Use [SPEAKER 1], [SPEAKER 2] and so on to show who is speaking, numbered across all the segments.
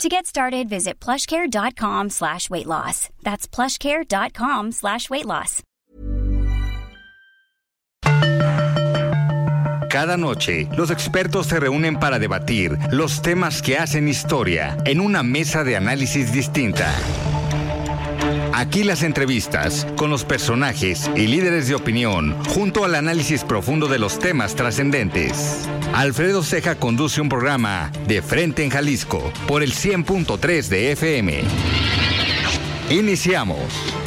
[SPEAKER 1] To get started, visit plushcare.com slash weight loss. That's plushcare.com slash weight loss.
[SPEAKER 2] Cada noche, los expertos se reúnen para debatir los temas que hacen historia en una mesa de análisis distinta. Aquí las entrevistas con los personajes y líderes de opinión, junto al análisis profundo de los temas trascendentes. Alfredo Ceja conduce un programa de Frente en Jalisco por el 100.3 de FM. Iniciamos.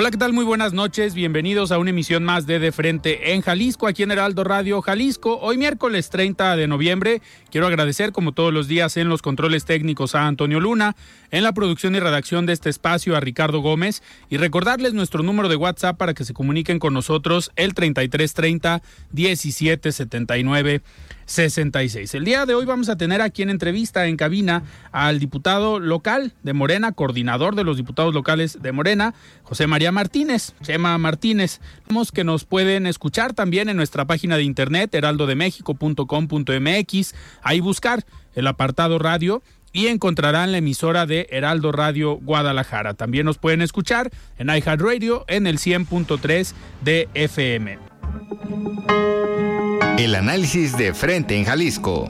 [SPEAKER 3] Hola, ¿qué tal? Muy buenas noches. Bienvenidos a una emisión más de De Frente en Jalisco, aquí en Heraldo Radio Jalisco. Hoy miércoles 30 de noviembre. Quiero agradecer, como todos los días, en los controles técnicos a Antonio Luna, en la producción y redacción de este espacio a Ricardo Gómez y recordarles nuestro número de WhatsApp para que se comuniquen con nosotros el 3330 1779 66. El día de hoy vamos a tener aquí en entrevista en cabina al diputado local de Morena, coordinador de los diputados locales de Morena, José María Martínez, Chema Martínez. Vemos que nos pueden escuchar también en nuestra página de internet heraldodemexico.com.mx, ahí buscar el apartado radio y encontrarán la emisora de Heraldo Radio Guadalajara. También nos pueden escuchar en iHeartRadio en el 100.3 de FM.
[SPEAKER 2] El análisis de frente en Jalisco.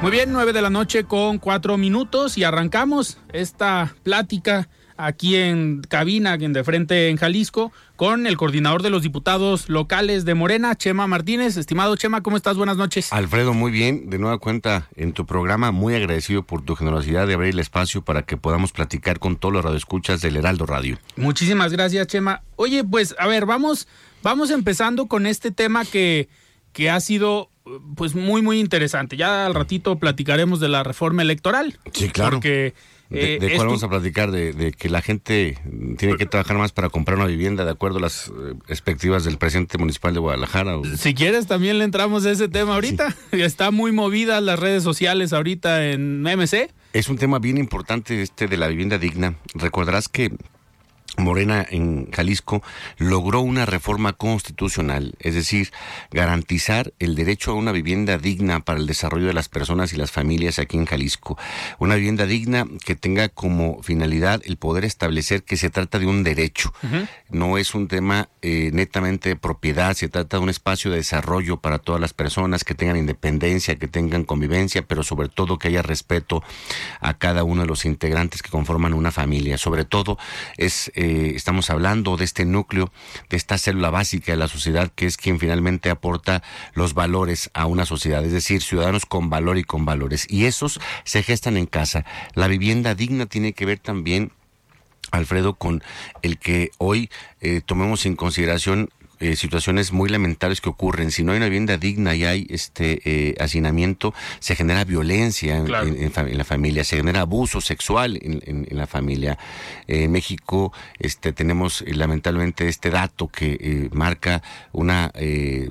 [SPEAKER 3] Muy bien, nueve de la noche con cuatro minutos y arrancamos esta plática aquí en cabina, en de frente en Jalisco, con el coordinador de los diputados locales de Morena, Chema Martínez. Estimado Chema, ¿cómo estás? Buenas noches.
[SPEAKER 4] Alfredo, muy bien. De nueva cuenta en tu programa, muy agradecido por tu generosidad de abrir el espacio para que podamos platicar con todos los radioescuchas del Heraldo Radio.
[SPEAKER 3] Muchísimas gracias, Chema. Oye, pues, a ver, vamos, vamos empezando con este tema que, que ha sido pues muy muy interesante. Ya al ratito platicaremos de la reforma electoral.
[SPEAKER 4] Sí, claro.
[SPEAKER 3] Porque
[SPEAKER 4] ¿De,
[SPEAKER 3] eh,
[SPEAKER 4] de cuál vamos a platicar? De, de que la gente tiene que trabajar más para comprar una vivienda de acuerdo a las eh, perspectivas del presidente municipal de Guadalajara. o-
[SPEAKER 3] Si quieres, también le entramos a ese tema ahorita. Está muy movida las redes sociales ahorita en MC.
[SPEAKER 4] Es un tema bien importante este de la vivienda digna. Recordarás que Morena en Jalisco logró una reforma constitucional, es decir, garantizar el derecho a una vivienda digna para el desarrollo de las personas y las familias aquí en Jalisco. Una vivienda digna que tenga como finalidad el poder establecer que se trata de un derecho. No es un tema eh, netamente de propiedad, se trata de un espacio de desarrollo para todas las personas que tengan independencia, que tengan convivencia, pero sobre todo que haya respeto a cada uno de los integrantes que conforman una familia. Sobre todo es eh, estamos hablando de este núcleo, de esta célula básica de la sociedad que es quien finalmente aporta los valores a una sociedad, es decir, ciudadanos con valor y con valores. Y esos se gestan en casa. La vivienda digna tiene que ver también Alfredo, con el que hoy eh, tomemos en consideración eh, situaciones muy lamentables que ocurren. Si no hay una vivienda digna y hay este eh, hacinamiento, se genera violencia en,
[SPEAKER 3] Claro.
[SPEAKER 4] en- en fa- en la familia, se genera abuso sexual en, en- en la familia. Eh, en México este, tenemos eh, lamentablemente este dato que marca una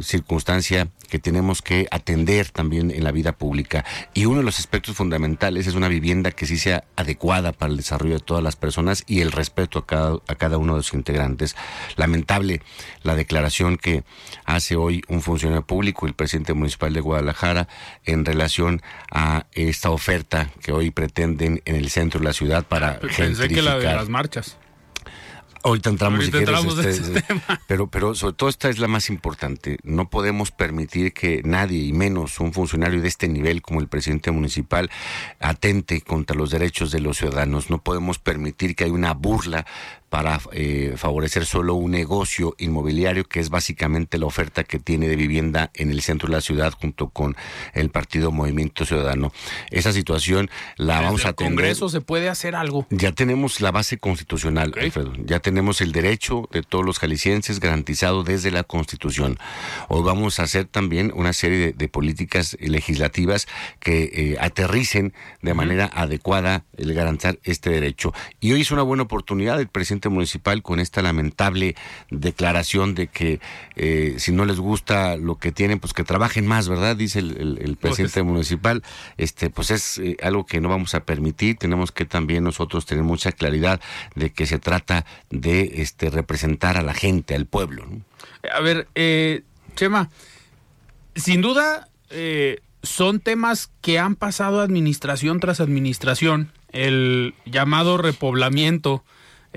[SPEAKER 4] circunstancia que tenemos que atender también en la vida pública. Y uno de los aspectos fundamentales es una vivienda que sí sea adecuada para el desarrollo de todas las personas y el respeto a cada, a cada uno de sus integrantes. Lamentable la declaración que hace hoy un funcionario público, el presidente municipal de Guadalajara, en relación a esta oferta que hoy pretenden en el centro de la ciudad para
[SPEAKER 3] Pensé que la de las marchas.
[SPEAKER 4] Ahorita entramos,
[SPEAKER 3] Ahorita
[SPEAKER 4] si quieres,
[SPEAKER 3] entramos
[SPEAKER 4] este,
[SPEAKER 3] ese tema.
[SPEAKER 4] Pero, pero sobre todo esta es la más importante. No podemos permitir que nadie, y menos un funcionario de este nivel como el presidente municipal, atente contra los derechos de los ciudadanos. No podemos permitir que haya una burla para eh, favorecer solo un negocio inmobiliario que es básicamente la oferta que tiene de vivienda en el centro de la ciudad junto con el partido Movimiento Ciudadano. Esa situación la vamos a
[SPEAKER 3] el
[SPEAKER 4] atender.
[SPEAKER 3] Congreso se puede hacer algo.
[SPEAKER 4] Ya tenemos la base constitucional. Alfredo. Ya tenemos tenemos el derecho de todos los jaliscienses garantizado desde la Constitución. Hoy vamos a hacer también una serie de, políticas legislativas que eh, aterricen de manera adecuada el garantizar este derecho. Y hoy es una buena oportunidad el presidente municipal con esta lamentable declaración de que eh, si no les gusta lo que tienen, pues que trabajen más, ¿verdad? Dice el, pues presidente municipal. Este, pues es eh, algo que no vamos a permitir. Tenemos que también nosotros tener mucha claridad de que se trata de este representar a la gente, al pueblo.
[SPEAKER 3] A ver, eh, Chema, sin duda son temas que han pasado administración tras administración. El llamado repoblamiento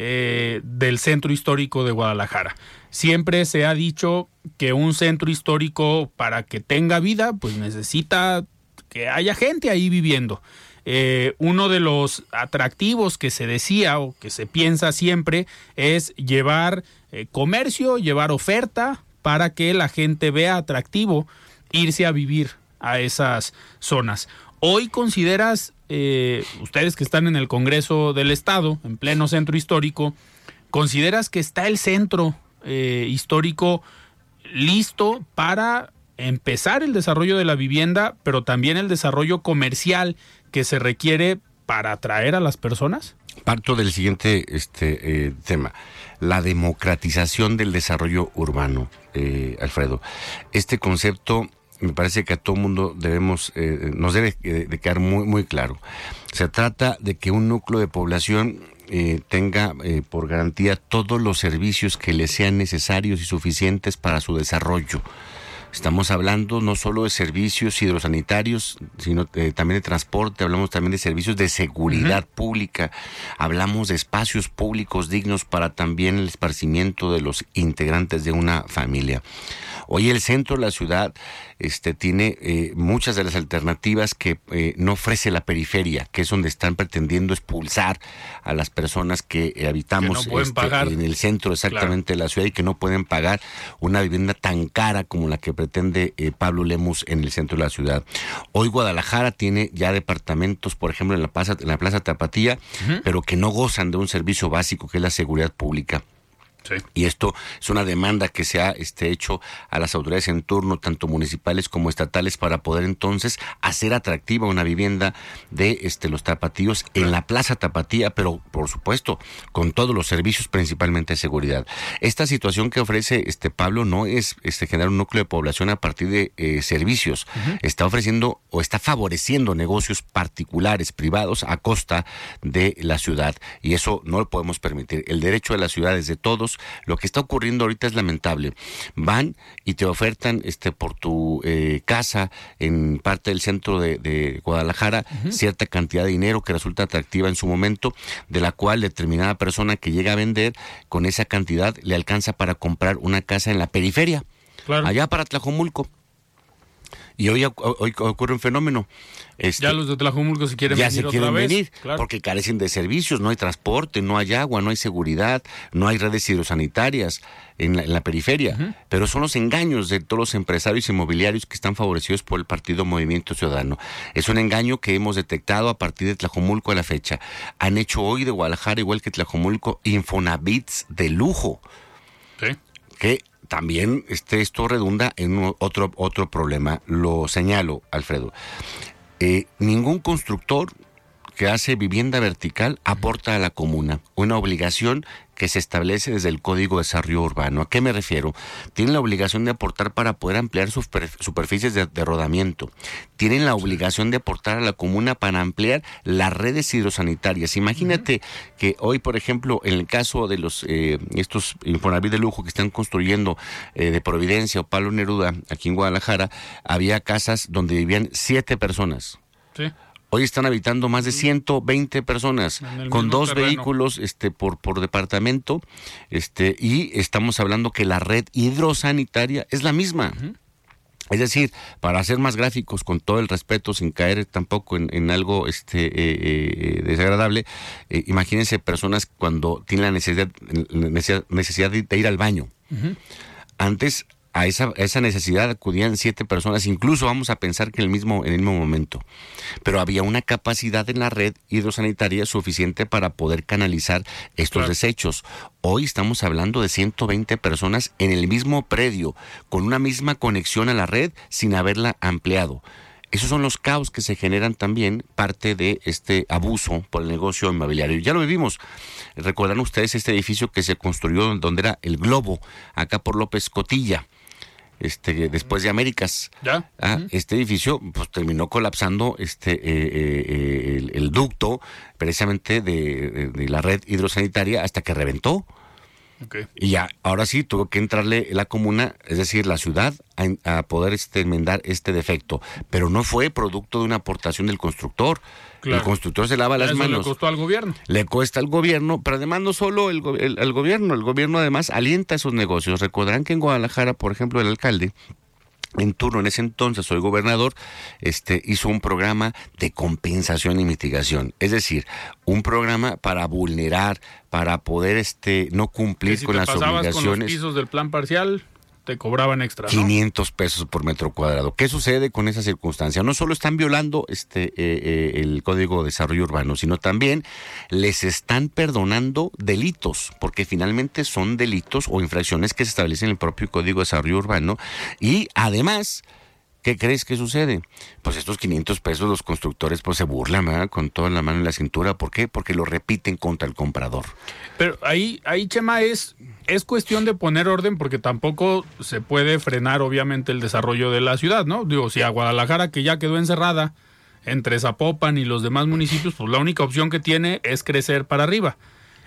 [SPEAKER 3] eh, del centro histórico de Guadalajara. Siempre se ha dicho que un centro histórico para que tenga vida, pues necesita que haya gente ahí viviendo. Eh, uno de los atractivos que se decía o que se piensa siempre es llevar eh, comercio, llevar oferta para que la gente vea atractivo irse a vivir a esas zonas. Hoy consideras, eh, ustedes que están en el Congreso del Estado, en pleno centro histórico, ¿consideras que está el centro histórico listo para empezar el desarrollo de la vivienda, pero también el desarrollo comercial que se requiere para atraer a las personas?
[SPEAKER 4] Parto del siguiente este, eh, tema, la democratización del desarrollo urbano, eh, Alfredo. Este concepto me parece que a todo mundo debemos, eh, nos debe de quedar muy, muy claro. Se trata de que un núcleo de población tenga por garantía todos los servicios que le sean necesarios y suficientes para su desarrollo. Estamos hablando no solo de servicios hidrosanitarios, sino eh, también de transporte, hablamos también de servicios de seguridad pública, hablamos de espacios públicos dignos para también el esparcimiento de los integrantes de una familia. Hoy el centro de la ciudad este, tiene eh, muchas de las alternativas que eh, no ofrece la periferia, que es donde están pretendiendo expulsar a las personas que eh, habitamos este, en el centro exactamente de la ciudad y que no pueden pagar una vivienda tan cara como la que pretende Pablo Lemus en el centro de la ciudad. Hoy Guadalajara tiene ya departamentos, por ejemplo, en la Plaza, en la plaza Tapatía, pero que no gozan de un servicio básico que es la seguridad pública. Y esto es una demanda que se ha este, hecho a las autoridades en turno, tanto municipales como estatales, para poder entonces hacer atractiva una vivienda de este, los tapatíos en la Plaza Tapatía, pero por supuesto con todos los servicios, principalmente de seguridad. Esta situación que ofrece este Pablo no es este, generar un núcleo de población a partir de eh, servicios, está ofreciendo o está favoreciendo negocios particulares, privados, a costa de la ciudad. Y eso no lo podemos permitir. El derecho de la ciudad es de todos lo que está ocurriendo ahorita es lamentable. Van y te ofertan este por tu eh, casa en parte del centro de, Guadalajara cierta cantidad de dinero que resulta atractiva en su momento, de la cual determinada persona que llega a vender con esa cantidad le alcanza para comprar una casa en la periferia, allá para Tlajomulco. Y hoy, hoy ocurre un fenómeno.
[SPEAKER 3] Este, ya los de Tlajumulco se quieren
[SPEAKER 4] ya
[SPEAKER 3] venir
[SPEAKER 4] se quieren venir porque carecen de servicios, no hay transporte, no hay agua, no hay seguridad, no hay redes hidrosanitarias en la, periferia. Pero son los engaños de todos los empresarios inmobiliarios que están favorecidos por el Partido Movimiento Ciudadano. Es un engaño que hemos detectado a partir de Tlajumulco a la fecha. Han hecho hoy de Guadalajara, igual que Tlajumulco, infonabits de lujo.
[SPEAKER 3] Sí.
[SPEAKER 4] Que también este, esto redunda en otro, otro problema. Lo señalo, Alfredo. Eh, ningún constructor que hace vivienda vertical aporta a la comuna una obligación que se establece desde el Código de Desarrollo Urbano. ¿A qué me refiero? Tienen la obligación de aportar para poder ampliar sus superficies de, rodamiento. Tienen la obligación de aportar a la comuna para ampliar las redes hidrosanitarias. Imagínate que hoy, por ejemplo, en el caso de los eh, estos Infonavit de lujo que están construyendo eh, de Providencia o Palo Neruda aquí en Guadalajara, había casas donde vivían siete personas.
[SPEAKER 3] Sí.
[SPEAKER 4] Hoy están habitando más de 120 personas con dos vehículos este por por departamento, este y estamos hablando que la red hidrosanitaria es la misma. Es decir, para ser más gráficos, con todo el respeto, sin caer tampoco en, algo este, eh, eh, desagradable, eh, imagínense personas cuando tienen la necesidad, necesidad, de ir al baño. Antes a esa, esa necesidad acudían siete personas, incluso vamos a pensar que en el mismo, en el mismo momento. Pero había una capacidad en la red hidrosanitaria suficiente para poder canalizar estos desechos. Hoy estamos hablando de 120 personas en el mismo predio, con una misma conexión a la red sin haberla ampliado. Esos son los caos que se generan también parte de este abuso por el negocio inmobiliario. Ya lo vivimos. Recuerdan ustedes este edificio que se construyó donde era el Globo, acá por López Cotilla este después de Américas.
[SPEAKER 3] ¿Ya?
[SPEAKER 4] Ah, este edificio pues terminó colapsando este eh, eh, el, ducto precisamente de, la red hidrosanitaria hasta que reventó. Y ya, ahora sí tuvo que entrarle la comuna, es decir, la ciudad, a, poder este, enmendar este defecto. Pero no fue producto de una aportación del constructor. El constructor se lava las manos.
[SPEAKER 3] Le costó al gobierno.
[SPEAKER 4] Le cuesta al gobierno, pero además no solo el, el, gobierno, el gobierno además alienta esos negocios. Recordarán que en Guadalajara, por ejemplo, el alcalde en turno en ese entonces soy gobernador, este hizo un programa de compensación y mitigación, es decir, un programa para vulnerar, para poder este no cumplir con las obligaciones. Con los
[SPEAKER 3] pisos del plan parcial, te cobraban extra.
[SPEAKER 4] 500 pesos por metro cuadrado. ¿Qué sucede con esa circunstancia? No solo están violando este eh, eh, el Código de Desarrollo Urbano, sino también les están perdonando delitos, porque finalmente son delitos o infracciones que se establecen en el propio Código de Desarrollo Urbano y además ¿Qué crees que sucede? Pues estos 500 pesos los constructores pues se burlan con toda la mano en la cintura. ¿Por qué? Porque lo repiten contra el comprador.
[SPEAKER 3] Pero ahí, ahí Chema, es, es cuestión de poner orden porque tampoco se puede frenar obviamente el desarrollo de la ciudad, ¿no? Digo, si a Guadalajara que ya quedó encerrada entre Zapopan y los demás municipios, pues la única opción que tiene es crecer para arriba.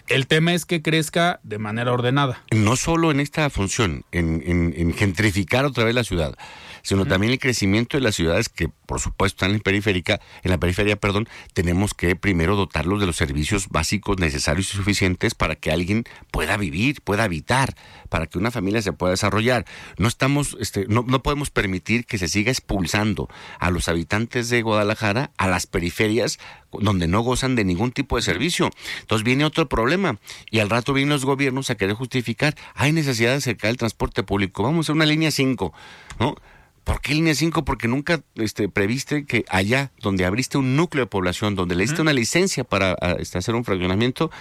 [SPEAKER 3] El tema es que crezca de manera ordenada.
[SPEAKER 4] No solo en esta función, en, en gentrificar otra vez la ciudad, sino también el crecimiento de las ciudades que, por supuesto, están en la periférica, en la periferia, perdón, tenemos que primero dotarlos de los servicios básicos necesarios y suficientes para que alguien pueda vivir, pueda habitar, para que una familia se pueda desarrollar. No estamos, este, no, no podemos permitir que se siga expulsando a los habitantes de Guadalajara a las periferias donde no gozan de ningún tipo de servicio. Entonces viene otro problema y al rato vienen los gobiernos a querer justificar, hay necesidad de acercar el transporte público, vamos a una línea 5, ¿no? ¿Por qué línea 5? Porque nunca este, previste que allá donde abriste un núcleo de población, donde le diste una licencia para este, hacer un fraccionamiento,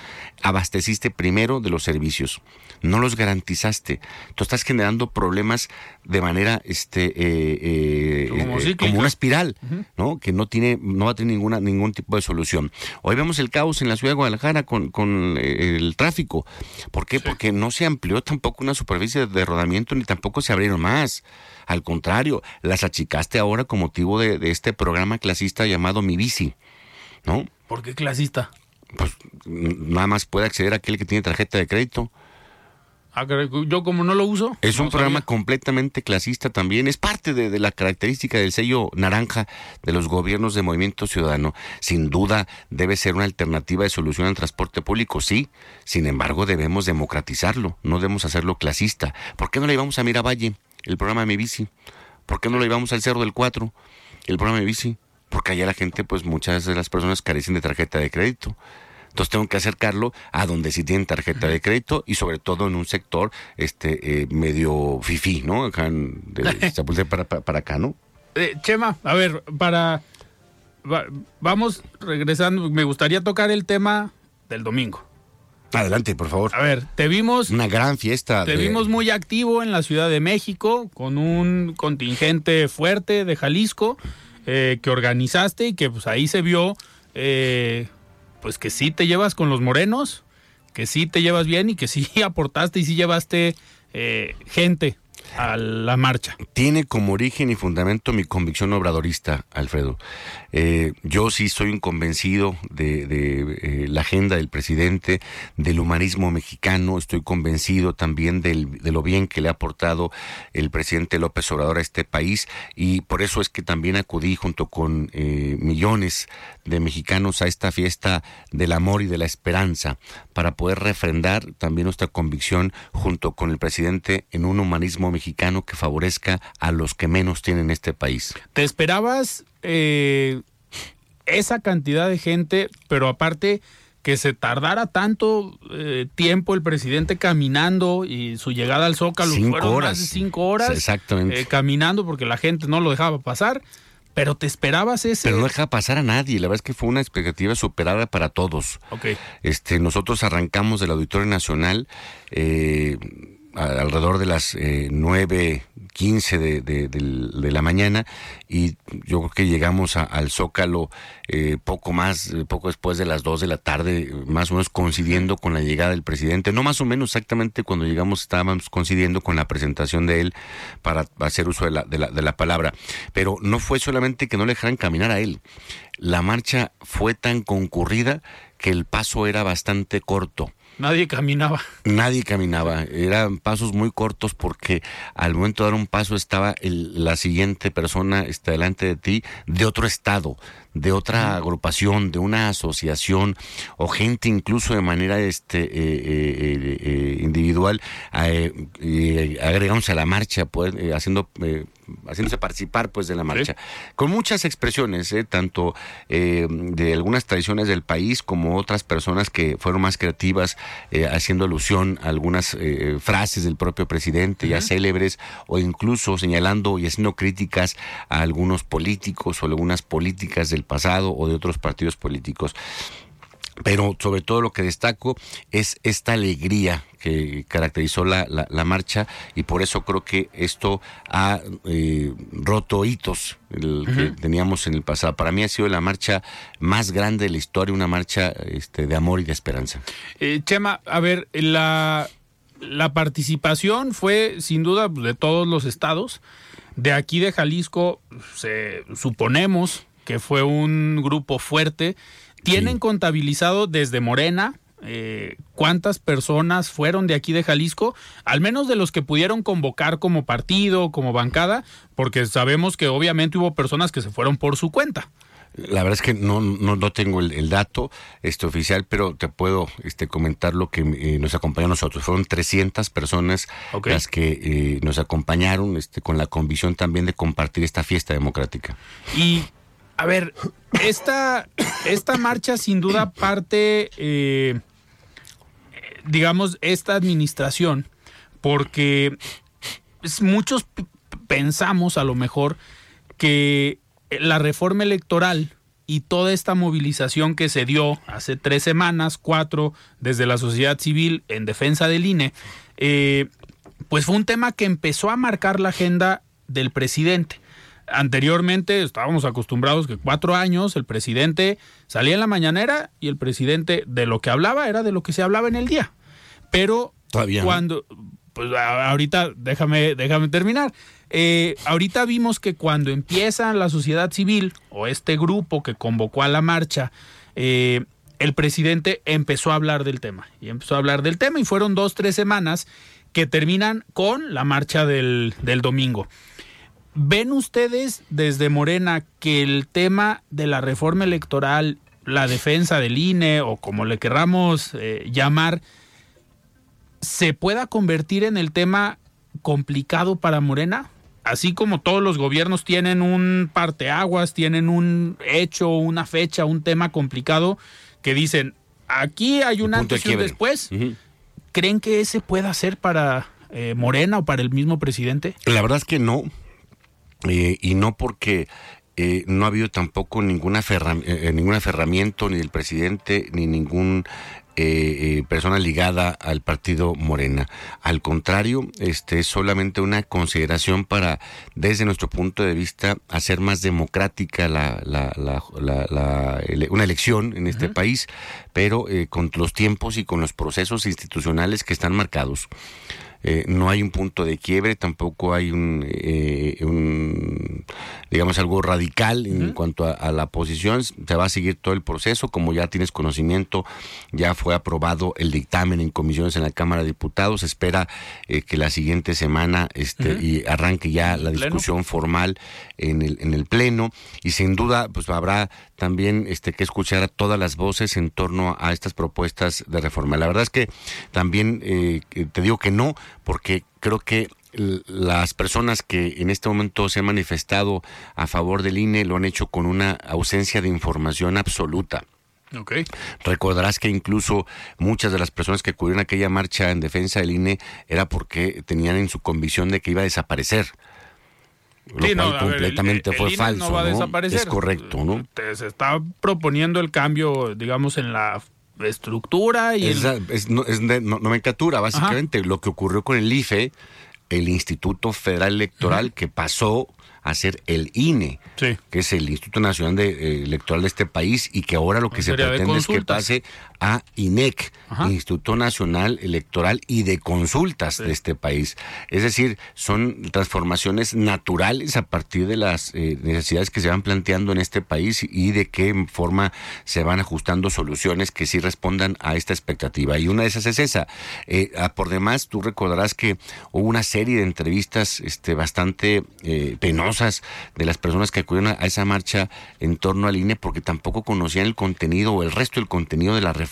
[SPEAKER 4] abasteciste primero de los servicios. No los garantizaste. Tú estás generando problemas de manera este eh, eh, como, una espiral, ¿no? Que no tiene, no va a tener ninguna, ningún tipo de solución. Hoy vemos el caos en la ciudad de Guadalajara con, con eh, el tráfico. ¿Por qué? Porque no se amplió tampoco una superficie de rodamiento ni tampoco se abrieron más. Al contrario, las achicaste ahora con motivo de, este programa clasista llamado Mi Bici, ¿no?
[SPEAKER 3] ¿Por qué clasista?
[SPEAKER 4] Pues nada más puede acceder aquel que tiene tarjeta de crédito.
[SPEAKER 3] Ah, yo como no lo uso.
[SPEAKER 4] Es un programa completamente clasista también. Es parte de, la característica del sello naranja de los gobiernos de Movimiento Ciudadano. Sin duda debe ser una alternativa de solución al transporte público, sí. Sin embargo, debemos democratizarlo. No debemos hacerlo clasista. ¿Por qué no le íbamos a Miravalle? el programa de Mi Bici. ¿Por qué no lo llevamos al Cerro del 4? El programa de Mi Bici. Porque allá la gente, pues muchas de las personas carecen de tarjeta de crédito. Entonces tengo que acercarlo a donde sí tienen tarjeta de crédito y sobre todo en un sector este eh, medio fifí, ¿no? Acá en, de para, para, acá, ¿no?
[SPEAKER 3] Eh, Chema, a ver, para... vamos regresando, me gustaría tocar el tema del domingo.
[SPEAKER 4] Adelante, por favor.
[SPEAKER 3] A ver, te vimos.
[SPEAKER 4] Una gran fiesta.
[SPEAKER 3] Te vimos muy activo en la Ciudad de México, con un contingente fuerte de Jalisco eh, que organizaste y que pues ahí se vio, eh, pues que sí te llevas con los morenos, que sí te llevas bien y que sí aportaste y sí llevaste eh, gente a la marcha.
[SPEAKER 4] Tiene como origen y fundamento mi convicción obradorista, Alfredo. Eh, yo sí soy un convencido de, eh, la agenda del presidente, del humanismo mexicano, estoy convencido también de lo bien que le ha aportado el presidente López Obrador a este país y por eso es que también acudí junto con eh, millones de mexicanos a esta fiesta del amor y de la esperanza para poder refrendar también nuestra convicción junto con el presidente en un humanismo mexicano que favorezca a los que menos tienen este país.
[SPEAKER 3] ¿Te esperabas eh, esa cantidad de gente, pero aparte que se tardara tanto eh, tiempo el presidente caminando y su llegada al Zócalo
[SPEAKER 4] Cinco
[SPEAKER 3] fueron
[SPEAKER 4] horas.
[SPEAKER 3] más de cinco horas
[SPEAKER 4] Exactamente.
[SPEAKER 3] eh, caminando porque la gente no lo dejaba pasar, pero te esperabas ese.
[SPEAKER 4] Pero no deja pasar a nadie. La verdad es que fue una expectativa superada para todos.
[SPEAKER 3] Ok.
[SPEAKER 4] Este, nosotros arrancamos del Auditorio Nacional eh, alrededor de las eh, 9.15 de, de, de la mañana y yo creo que llegamos al Zócalo eh, poco más, eh, poco después de las 2 de la tarde, más o menos coincidiendo con la llegada del presidente. No más o menos exactamente cuando llegamos estábamos coincidiendo con la presentación de él para hacer uso de la, de la, de la palabra. Pero no fue solamente que no le dejaran caminar a él. La marcha fue tan concurrida que el paso era bastante corto.
[SPEAKER 3] Nadie caminaba.
[SPEAKER 4] Nadie caminaba, eran pasos muy cortos porque al momento de dar un paso estaba el- la siguiente persona está delante de ti de otro estado, de otra agrupación, de una asociación o gente incluso de manera este eh, eh, eh, individual agregándose a la marcha, pues, eh, haciendo eh, haciéndose participar pues de la marcha. Con muchas expresiones eh, tanto eh, de algunas tradiciones del país como otras personas que fueron más creativas eh, haciendo alusión a algunas eh, frases del propio presidente ya célebres o incluso señalando y haciendo críticas a algunos políticos o algunas políticas del pasado o de otros partidos políticos pero sobre todo lo que destaco es esta alegría que caracterizó la, la, la marcha y por eso creo que esto ha eh, roto hitos el que teníamos en el pasado. Para mí ha sido la marcha más grande de la historia, una marcha este, de amor y de esperanza.
[SPEAKER 3] Eh, Chema, a ver, la, la participación fue sin duda de todos los estados. De aquí de Jalisco, se, suponemos que fue un grupo fuerte. ¿Tienen
[SPEAKER 4] Sí.
[SPEAKER 3] contabilizado desde Morena eh, cuántas personas fueron de aquí de Jalisco? Al menos de los que pudieron convocar como partido, como bancada, porque sabemos que obviamente hubo personas que se fueron por su cuenta.
[SPEAKER 4] La verdad es que no, no, no tengo el, el dato este oficial, pero te puedo este, comentar lo que eh, nos acompañó a nosotros. Fueron 300 personas las que eh, nos acompañaron este, con la convicción también de compartir esta fiesta democrática.
[SPEAKER 3] Y, a ver, esta, esta marcha sin duda parte, eh, digamos, esta administración, porque muchos pensamos a lo mejor que la reforma electoral y toda esta movilización que se dio hace tres semanas, cuatro, desde la sociedad civil en defensa del INE, eh, pues fue un tema que empezó a marcar la agenda del presidente. Anteriormente estábamos acostumbrados que cuatro años el presidente salía en la mañanera y el presidente de lo que hablaba era de lo que se hablaba en el día. Pero
[SPEAKER 4] Todavía
[SPEAKER 3] cuando, pues ahorita déjame, déjame terminar. Eh, ahorita vimos que cuando empieza la sociedad civil o este grupo que convocó a la marcha, eh, el presidente empezó a hablar del tema y empezó a hablar del tema y fueron dos, tres semanas que terminan con la marcha del, del domingo. ¿Ven ustedes desde Morena que el tema de la reforma electoral, la defensa del INE o como le querramos eh, llamar, se pueda convertir en el tema complicado para Morena? Así como todos los gobiernos tienen un parteaguas, tienen un hecho, una fecha, un tema complicado que dicen, aquí hay un antes y un después. ¿Creen que ese pueda ser para eh, Morena o para el mismo presidente?
[SPEAKER 4] La verdad es que no. Eh, y no porque eh, no ha habido tampoco ninguna ferra- eh, ningún aferramiento ni del presidente ni ningún eh, eh, persona ligada al partido Morena. Al contrario, este es solamente una consideración para, desde nuestro punto de vista, hacer más democrática la, la- la- la- la ele- una elección en este país, pero eh, con los tiempos y con los procesos institucionales que están marcados. Eh, no hay un punto de quiebre, tampoco hay un, eh, un, digamos, algo radical en cuanto a, a la posición. Se va a seguir todo el proceso, como ya tienes conocimiento, ya fue aprobado el dictamen en comisiones en la Cámara de Diputados. Se espera eh, que la siguiente semana este, y arranque ya la
[SPEAKER 3] Pleno.
[SPEAKER 4] discusión formal en el, en el pleno y sin duda pues habrá también este que escuchar a todas las voces en torno a estas propuestas de reforma. La verdad es que también eh, te digo que no, porque creo que las personas que en este momento se han manifestado a favor del INE lo han hecho con una ausencia de información absoluta.
[SPEAKER 3] Okay.
[SPEAKER 4] Recordarás que incluso muchas de las personas que acudieron a aquella marcha en defensa del INE era porque tenían en su convicción de que iba a desaparecer. Lo
[SPEAKER 3] Sí, no,
[SPEAKER 4] cual
[SPEAKER 3] a ver,
[SPEAKER 4] completamente
[SPEAKER 3] el- el
[SPEAKER 4] fue
[SPEAKER 3] INE
[SPEAKER 4] falso.
[SPEAKER 3] No va a
[SPEAKER 4] ¿no?
[SPEAKER 3] desaparecer.
[SPEAKER 4] Es correcto, ¿no?
[SPEAKER 3] Se está proponiendo el cambio, digamos, en la estructura y
[SPEAKER 4] Es,
[SPEAKER 3] el-
[SPEAKER 4] es, no- es nomenclatura, básicamente. Lo que ocurrió con el IFE, el Instituto Federal Electoral, que pasó a ser el INE,
[SPEAKER 3] Sí.
[SPEAKER 4] que es el Instituto Nacional de, eh, Electoral de este país, y que ahora lo que se pretende es que pase a INEC,
[SPEAKER 3] Ajá.
[SPEAKER 4] Instituto Nacional Electoral y de Consultas de este país. Es decir, son transformaciones naturales a partir de las eh, necesidades que se van planteando en este país y de qué forma se van ajustando soluciones que sí respondan a esta expectativa. Y una de esas es esa. Eh, por demás, tú recordarás que hubo una serie de entrevistas este, bastante eh, penosas de las personas que acudieron a esa marcha en torno al INE porque tampoco conocían el contenido o el resto del contenido de la reforma.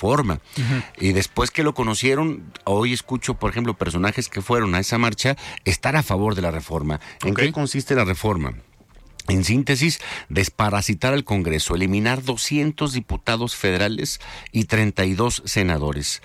[SPEAKER 4] Y después que lo conocieron, hoy escucho, por ejemplo, personajes que fueron a esa marcha estar a favor de la reforma. ¿En qué consiste la reforma? En síntesis, desparasitar al Congreso, eliminar 200 diputados federales y 32 senadores.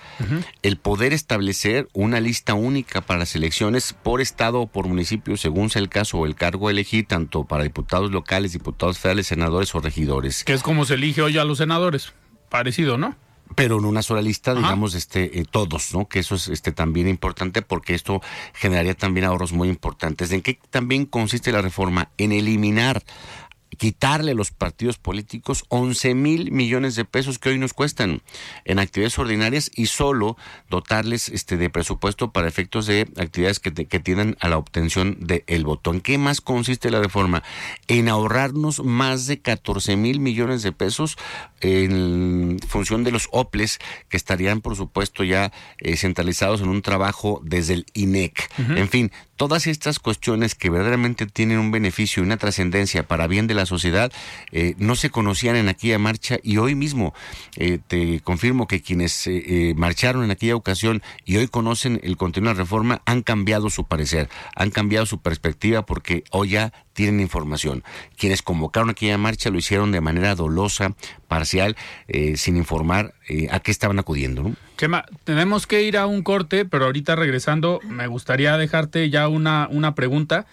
[SPEAKER 4] El poder establecer una lista única para las elecciones por estado o por municipio, según sea el caso o el cargo a elegir, tanto para diputados locales, diputados federales, senadores o regidores.
[SPEAKER 3] que es como se elige hoy a los senadores. Parecido, ¿no?
[SPEAKER 4] Pero en una sola lista,
[SPEAKER 3] Ajá.
[SPEAKER 4] digamos, este, eh, todos, ¿no? Que eso es este, también importante porque esto generaría también ahorros muy importantes. ¿En qué también consiste la reforma? En eliminar, quitarle a los partidos políticos 11 mil millones de pesos que hoy nos cuestan en actividades ordinarias y solo dotarles este, de presupuesto para efectos de actividades que, te- que tiendan a la obtención del voto. ¿En qué más consiste la reforma? En ahorrarnos más de 14 mil millones de pesos en función de los OPLES que estarían, por supuesto, ya eh, centralizados en un trabajo desde el INEC. En fin, todas estas cuestiones que verdaderamente tienen un beneficio y una trascendencia para bien de la sociedad eh, no se conocían en aquella marcha y hoy mismo eh, te confirmo que quienes eh, marcharon en aquella ocasión y hoy conocen el contenido de la reforma han cambiado su parecer, han cambiado su perspectiva porque hoy ya tienen información. Quienes convocaron aquella marcha lo hicieron de manera dolosa, parcial, sin informar a qué estaban acudiendo. ¿no?
[SPEAKER 3] Chema, tenemos que ir a un corte, pero ahorita regresando, me gustaría dejarte ya una, una pregunta.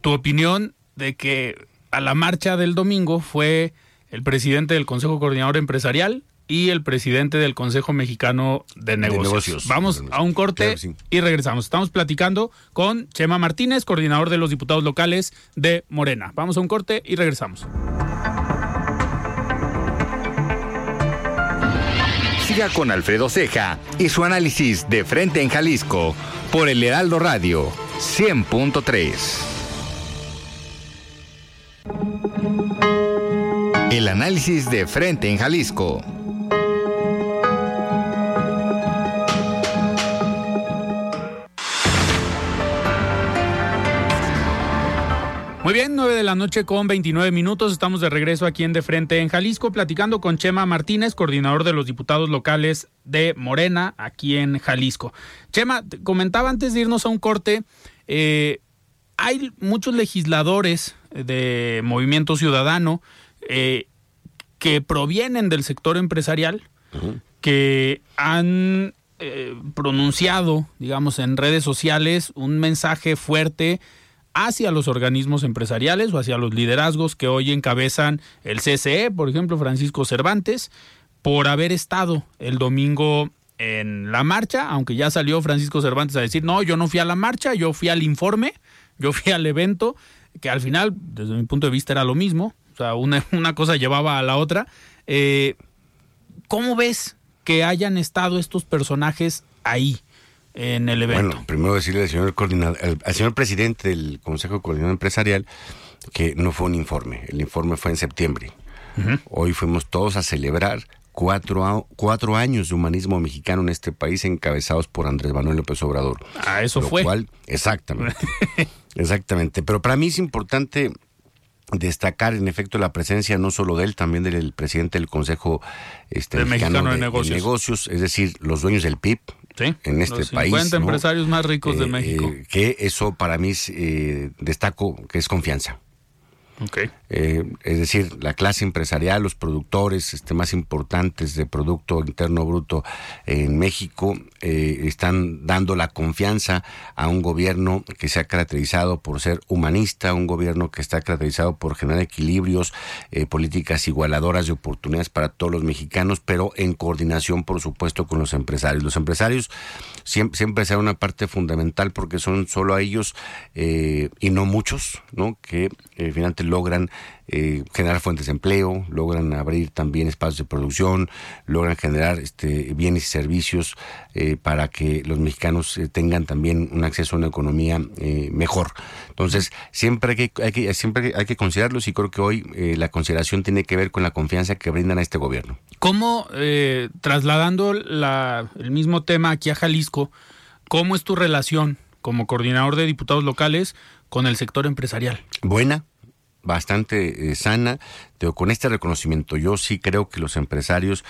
[SPEAKER 3] Tu opinión de que a la marcha del domingo fue el presidente del Consejo Coordinador Empresarial y el presidente del Consejo Mexicano de Negocios.
[SPEAKER 4] Negocios.
[SPEAKER 3] Vamos a un corte
[SPEAKER 4] Claro que sí.
[SPEAKER 3] y regresamos. Estamos platicando con Chema Martínez, coordinador de los diputados locales de Morena. Vamos a un corte y regresamos.
[SPEAKER 2] Siga con Alfredo Ceja y su análisis de frente en Jalisco por el Heraldo Radio 100.3. El análisis de frente en Jalisco.
[SPEAKER 3] Muy bien, 9 de la noche con 29 minutos. Estamos de regreso aquí en De Frente en Jalisco, platicando con Chema Martínez, coordinador de los diputados locales de Morena, aquí en Jalisco. Chema, comentaba antes de irnos a un corte, eh, hay muchos legisladores de Movimiento Ciudadano eh, que provienen del sector empresarial, que han eh, pronunciado, digamos, en redes sociales un mensaje fuerte hacia los organismos empresariales o hacia los liderazgos que hoy encabezan el CCE, por ejemplo, Francisco Cervantes, por haber estado el domingo en la marcha, aunque ya salió Francisco Cervantes a decir, no, yo no fui a la marcha, yo fui al informe, yo fui al evento, que al final, desde mi punto de vista, era lo mismo, o sea, una, una cosa llevaba a la otra. Eh, ¿Cómo ves que hayan estado estos personajes ahí en el evento?
[SPEAKER 4] Bueno, primero decirle al señor, coordinador, al, al señor presidente del Consejo Coordinador Empresarial que no fue un informe, el informe fue en septiembre. Hoy fuimos todos a celebrar cuatro, a- cuatro años de humanismo mexicano en este país encabezados por Andrés Manuel López Obrador.
[SPEAKER 3] Ah, eso
[SPEAKER 4] Lo
[SPEAKER 3] fue.
[SPEAKER 4] cual- exactamente. exactamente. Pero para mí es importante destacar en efecto la presencia no solo de él, también del presidente del Consejo este,
[SPEAKER 3] Mexicano de
[SPEAKER 4] de
[SPEAKER 3] Negocios.
[SPEAKER 4] Negocios, es decir, los dueños del PIB
[SPEAKER 3] Sí,
[SPEAKER 4] en este
[SPEAKER 3] los
[SPEAKER 4] país.
[SPEAKER 3] 50
[SPEAKER 4] ¿no?
[SPEAKER 3] empresarios más ricos de
[SPEAKER 4] Eh,
[SPEAKER 3] México.
[SPEAKER 4] eh, que eso para mí es, eh, destaco que es confianza. Eh, es decir, la clase empresarial, los productores este, más importantes de Producto Interno Bruto en México eh, están dando la confianza a un gobierno que se ha caracterizado por ser humanista, un gobierno que está caracterizado por generar equilibrios, eh, políticas igualadoras de oportunidades para todos los mexicanos, pero en coordinación, por supuesto, con los empresarios. Los empresarios siempre, siempre serán una parte fundamental porque son solo a ellos y no muchos, ¿no? Que finalmente logran eh, generar fuentes de empleo, logran abrir también espacios de producción, logran generar este, bienes y servicios eh, para que los mexicanos eh, tengan también un acceso a una economía mejor. Entonces, siempre hay que, hay que, siempre hay que considerarlos y creo que hoy la consideración tiene que ver con la confianza que brindan a este gobierno.
[SPEAKER 3] ¿Cómo, trasladando la, el mismo tema aquí a Jalisco, cómo es tu relación como coordinador de diputados locales con el sector empresarial?
[SPEAKER 4] Buena, bastante sana con este reconocimiento. Yo sí creo que los empresarios,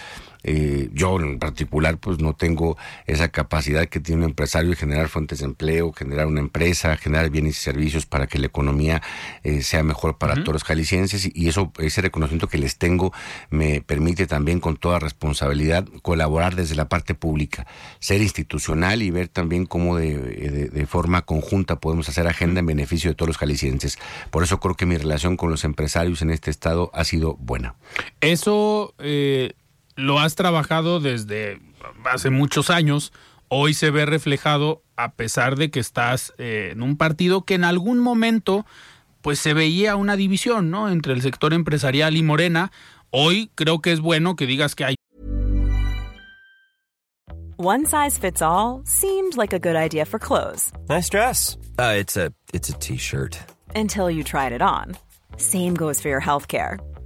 [SPEAKER 4] eh, yo en particular, pues no tengo esa capacidad que tiene un empresario de generar fuentes de empleo, generar una empresa, generar bienes y servicios para que la economía eh, sea mejor para todos los jaliscienses y eso, ese reconocimiento que les tengo me permite también con toda responsabilidad colaborar desde la parte pública, ser institucional y ver también cómo de, de forma conjunta podemos hacer agenda en beneficio de todos los jaliscienses. Por eso creo que mi relación con los empresarios en este estado ha sido buena.
[SPEAKER 3] Eso eh, lo has trabajado desde hace muchos años. Hoy se ve reflejado a pesar de que estás eh, en un partido que en algún momento pues se veía una división, ¿no? Entre el sector empresarial y Morena. Hoy creo que es bueno que digas que hay
[SPEAKER 5] One size fits all seemed like a good idea for clothes.
[SPEAKER 6] Nice dress. Uh, it's a it's a t-shirt.
[SPEAKER 5] Until you tried it on. Same goes for your healthcare.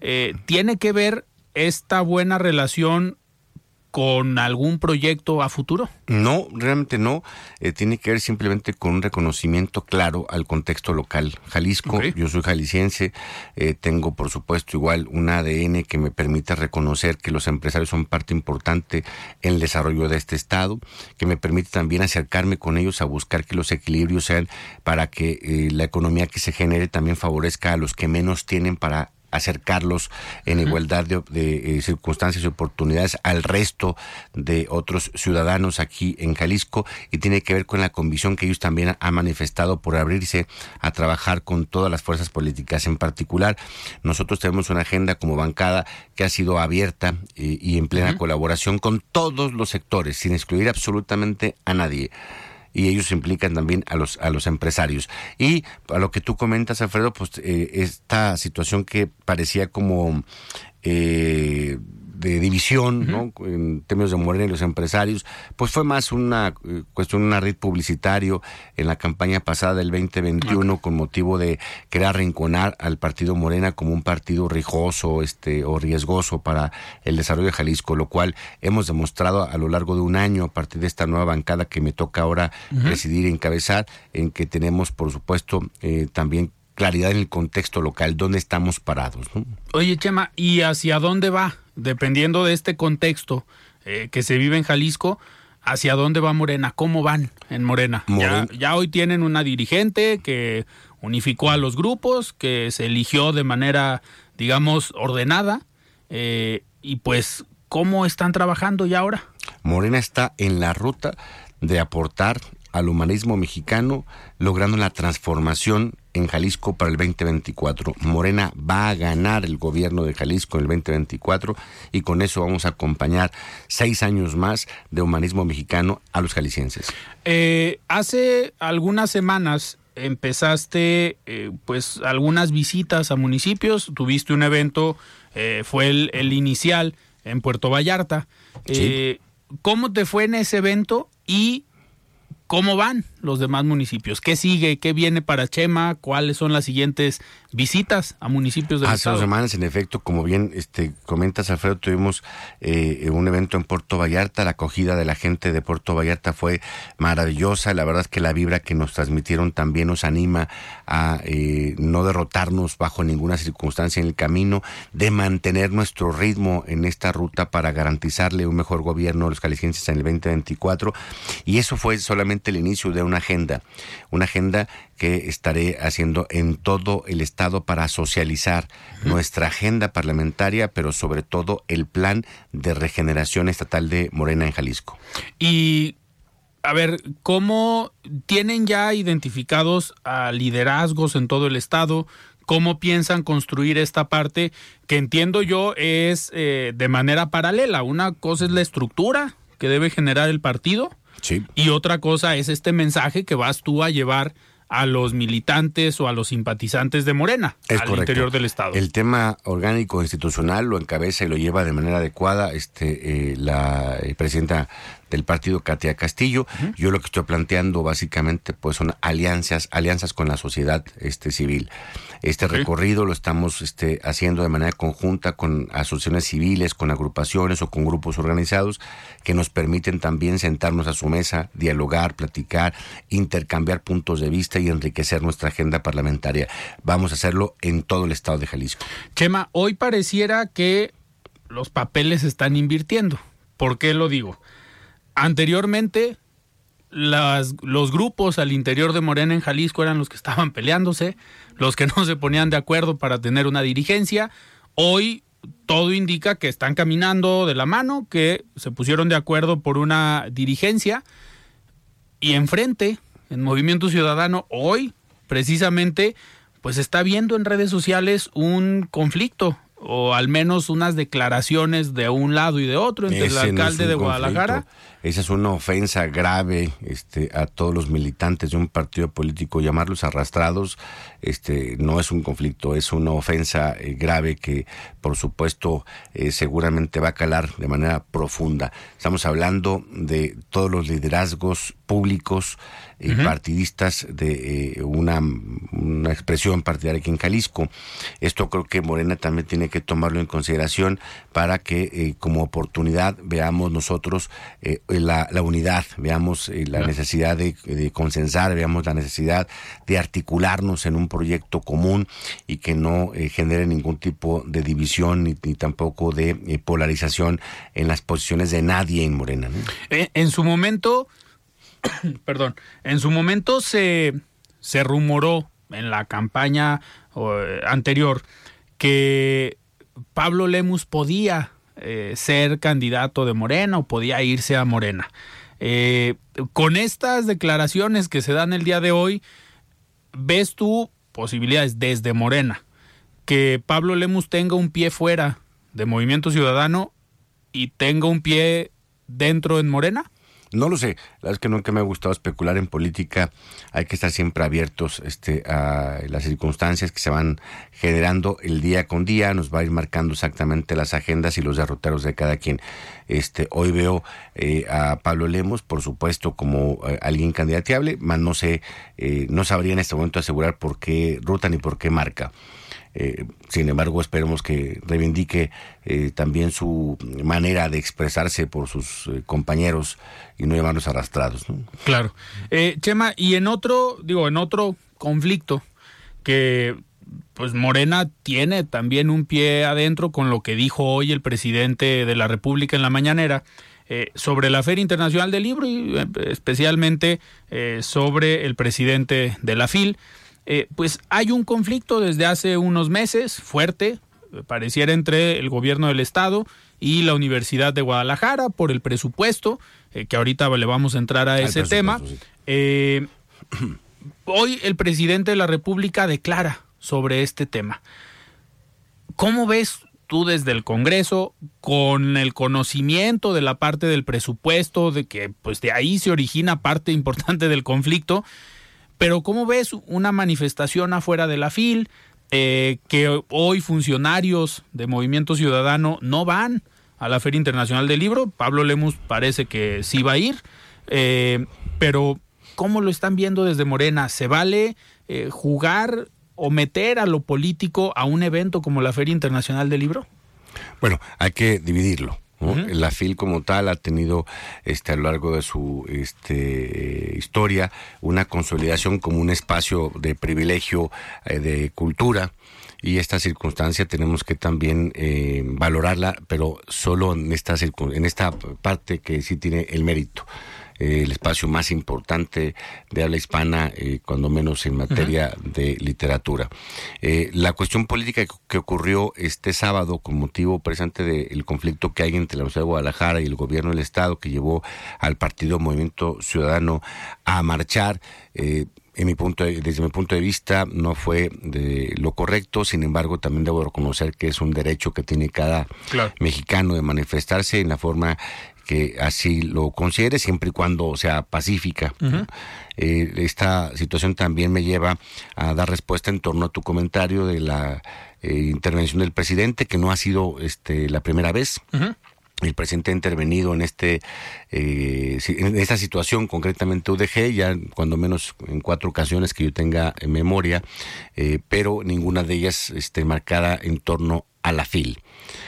[SPEAKER 3] Eh, ¿Tiene que ver esta buena relación con algún proyecto a futuro?
[SPEAKER 4] No, realmente no. Eh, tiene que ver simplemente con un reconocimiento claro al contexto local. Jalisco, yo soy jalisciense, eh, tengo por supuesto igual un ADN que me permite reconocer que los empresarios son parte importante en el desarrollo de este estado, que me permite también acercarme con ellos a buscar que los equilibrios sean para que la economía que se genere también favorezca a los que menos tienen para acercarlos en igualdad de, eh, circunstancias y oportunidades al resto de otros ciudadanos aquí en Jalisco y tiene que ver con la convicción que ellos también han manifestado por abrirse a trabajar con todas las fuerzas políticas. En particular, nosotros tenemos una agenda como bancada que ha sido abierta y, en plena colaboración con todos los sectores, sin excluir absolutamente a nadie y ellos implican también a los a los empresarios. Y a lo que tú comentas Alfredo pues eh, esta situación que parecía como eh, de división, ¿no? En términos de Morena y los empresarios, pues fue más una eh, cuestión, un red publicitario en la campaña pasada del 2021 con motivo de querer arrinconar al partido Morena como un partido rijoso este, o riesgoso para el desarrollo de Jalisco, lo cual hemos demostrado a lo largo de un año a partir de esta nueva bancada que me toca ahora presidir y encabezar, en que tenemos, por supuesto, eh, también claridad en el contexto local, dónde estamos parados.
[SPEAKER 3] Oye, Chema, ¿y hacia dónde va? Dependiendo de este contexto eh, que se vive en Jalisco, ¿hacia dónde va Morena? ¿Cómo van en Morena? Ya, hoy tienen una dirigente que unificó a los grupos, que se eligió de manera, digamos, ordenada. Eh, y pues, ¿cómo están trabajando ya ahora?
[SPEAKER 4] Morena está en la ruta de aportar al humanismo mexicano, logrando la transformación en Jalisco para el 2024. Morena va a ganar el gobierno de Jalisco en el 2024 y con eso vamos a acompañar seis años más de humanismo mexicano a los jaliscienses.
[SPEAKER 3] Eh, hace algunas semanas empezaste eh, pues algunas visitas a municipios, tuviste un evento, eh, fue el, inicial en Puerto Vallarta. ¿Cómo te fue en ese evento y ¿Cómo van los demás municipios? ¿Qué sigue? ¿Qué viene para Chema? ¿Cuáles son las siguientes visitas a municipios del
[SPEAKER 4] Hace dos semanas, en efecto, como bien este, comentas, Alfredo, tuvimos eh, un evento en Puerto Vallarta. La acogida de la gente de Puerto Vallarta fue maravillosa. La verdad es que la vibra que nos transmitieron también nos anima a eh, no derrotarnos bajo ninguna circunstancia en el camino, de mantener nuestro ritmo en esta ruta para garantizarle un mejor gobierno a los calicienses en el 2024. Y eso fue solamente el inicio de una agenda, una agenda que estaré haciendo en todo el estado para socializar nuestra agenda parlamentaria, pero sobre todo el plan de regeneración estatal de Morena en Jalisco.
[SPEAKER 3] Y a ver, ¿cómo tienen ya identificados a liderazgos en todo el estado? ¿Cómo piensan construir esta parte que entiendo yo es eh, de manera paralela? Una cosa es la estructura que debe generar el partido y otra cosa es este mensaje que vas tú a llevar a los militantes o a los simpatizantes de Morena al interior del Estado.
[SPEAKER 4] El tema orgánico institucional lo encabeza y lo lleva de manera adecuada este, eh, la eh, presidenta del partido Katia Castillo. Yo lo que estoy planteando básicamente pues son alianzas, alianzas con la sociedad este, civil. Este recorrido lo estamos este, haciendo de manera conjunta con asociaciones civiles, con agrupaciones o con grupos organizados que nos permiten también sentarnos a su mesa, dialogar, platicar, intercambiar puntos de vista y enriquecer nuestra agenda parlamentaria. Vamos a hacerlo en todo el estado de Jalisco.
[SPEAKER 3] Chema, hoy pareciera que los papeles están invirtiendo. ¿Por qué lo digo? Anteriormente las, los grupos al interior de Morena en Jalisco eran los que estaban peleándose, los que no se ponían de acuerdo para tener una dirigencia. Hoy todo indica que están caminando de la mano, que se pusieron de acuerdo por una dirigencia y enfrente, en Movimiento Ciudadano, hoy precisamente, pues está viendo en redes sociales un conflicto o al menos unas declaraciones de un lado y de otro entre el alcalde de Guadalajara.
[SPEAKER 4] Esa es una ofensa grave este, a todos los militantes de un partido político. Llamarlos arrastrados este, no es un conflicto, es una ofensa eh, grave que, por supuesto, eh, seguramente va a calar de manera profunda. Estamos hablando de todos los liderazgos públicos y partidistas de eh, una, una, expresión partidaria aquí en Jalisco. Esto creo que Morena también tiene que tomarlo en consideración para que como oportunidad veamos nosotros la, la unidad, veamos eh, la necesidad de, consensar, veamos la necesidad de articularnos en un proyecto común y que no eh, genere ningún tipo de división ni, tampoco de eh, polarización en las posiciones de nadie en Morena.
[SPEAKER 3] En, su momento, perdón, en su momento se, se rumoró en la campaña anterior que Pablo Lemus podía eh, ser candidato de Morena o podía irse a Morena. Eh, con estas declaraciones que se dan el día de hoy, ¿ves tú posibilidades desde Morena que Pablo Lemus tenga un pie fuera de Movimiento Ciudadano y tenga un pie dentro en Morena?
[SPEAKER 4] No lo sé, la verdad es que nunca me ha gustado especular en política, hay que estar siempre abiertos este, a las circunstancias que se van generando el día con día, nos va a ir marcando exactamente las agendas y los derroteros de cada quien. Este, hoy veo eh, a Pablo Lemos, por supuesto, como eh, alguien candidateable, más no sé, eh, no sabría en este momento asegurar por qué ruta ni por qué marca. Eh, sin embargo, esperemos que reivindique eh, también su manera de expresarse por sus eh, compañeros y no llamarlos arrastrados.
[SPEAKER 3] Claro. Chema, y en otro, digo, en otro conflicto que pues Morena tiene también un pie adentro con lo que dijo hoy el presidente de la República en la mañanera sobre la Feria Internacional del Libro y especialmente sobre el presidente de la FIL. Eh, pues hay un conflicto desde hace unos meses fuerte pareciera entre el gobierno del estado y la Universidad de Guadalajara por el presupuesto, eh, que ahorita le vamos a entrar a ese tema. Eh, hoy el presidente de la República declara sobre este tema. ¿Cómo ves tú desde el Congreso, con el conocimiento de la parte del presupuesto, de que pues de ahí se origina parte importante del conflicto, pero ¿cómo ves una manifestación afuera de la FIL? Eh, que hoy funcionarios de Movimiento Ciudadano no van a la Feria Internacional del Libro. Pablo Lemus parece que sí va a ir, eh, pero ¿cómo lo están viendo desde Morena? ¿Se vale eh, jugar o meter a lo político a un evento como la Feria Internacional del Libro?
[SPEAKER 4] Bueno, hay que dividirlo. La FIL como tal ha tenido este, a lo largo de su este, historia una consolidación como un espacio de privilegio eh, de cultura. Y esta circunstancia tenemos que también eh, valorarla, pero solo en esta, en esta parte que sí tiene el mérito. Eh, el espacio más importante de habla hispana, eh, cuando menos en materia de literatura. Eh, la cuestión política que, ocurrió este sábado con motivo presente del conflicto que hay entre la Universidad de Guadalajara y el gobierno del Estado que llevó al partido Movimiento Ciudadano a marchar, en mi punto desde mi punto de vista no fue de lo correcto, sin embargo también debo reconocer que es un derecho que tiene cada mexicano de manifestarse en la forma que así lo considere, siempre y cuando sea pacífica. Eh, esta situación también me lleva a dar respuesta en torno a tu comentario de la eh, intervención del presidente, que no ha sido este, la primera vez. El presidente ha intervenido en este eh, en esta situación, concretamente UDG, ya cuando menos en cuatro ocasiones que yo tenga en memoria, pero ninguna de ellas esté marcada en torno a la FIL.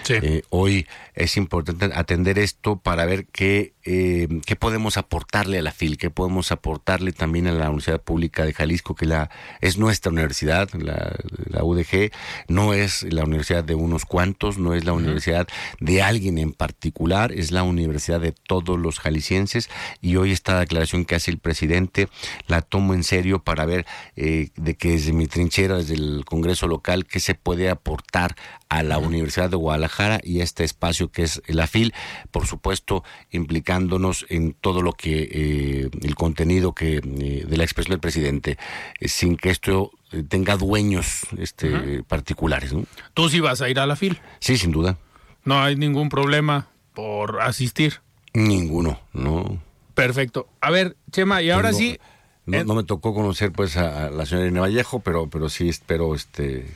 [SPEAKER 4] Eh, hoy es importante atender esto para ver qué, eh, qué podemos aportarle a la FIL, qué podemos aportarle también a la Universidad Pública de Jalisco, que la, es nuestra universidad, la, UDG, no es la universidad de unos cuantos, no es la universidad de alguien en particular, es la universidad de todos los jaliscienses y hoy esta declaración que hace el presidente la tomo en serio para ver eh, de que desde mi trinchera, desde el Congreso local, qué se puede aportar a la Universidad de Guadalajara y este espacio que es la FIL, por supuesto implicándonos en todo lo que eh, el contenido que eh, de la expresión del presidente, eh, sin que esto tenga dueños este particulares.
[SPEAKER 3] ¿Tú sí vas a ir a la FIL?
[SPEAKER 4] Sí, sin duda.
[SPEAKER 3] No hay ningún problema por asistir.
[SPEAKER 4] Ninguno, no.
[SPEAKER 3] Perfecto. A ver, Chema, y ahora sí,
[SPEAKER 4] no, me tocó conocer pues a, la señora Irene Vallejo, pero, pero sí espero este,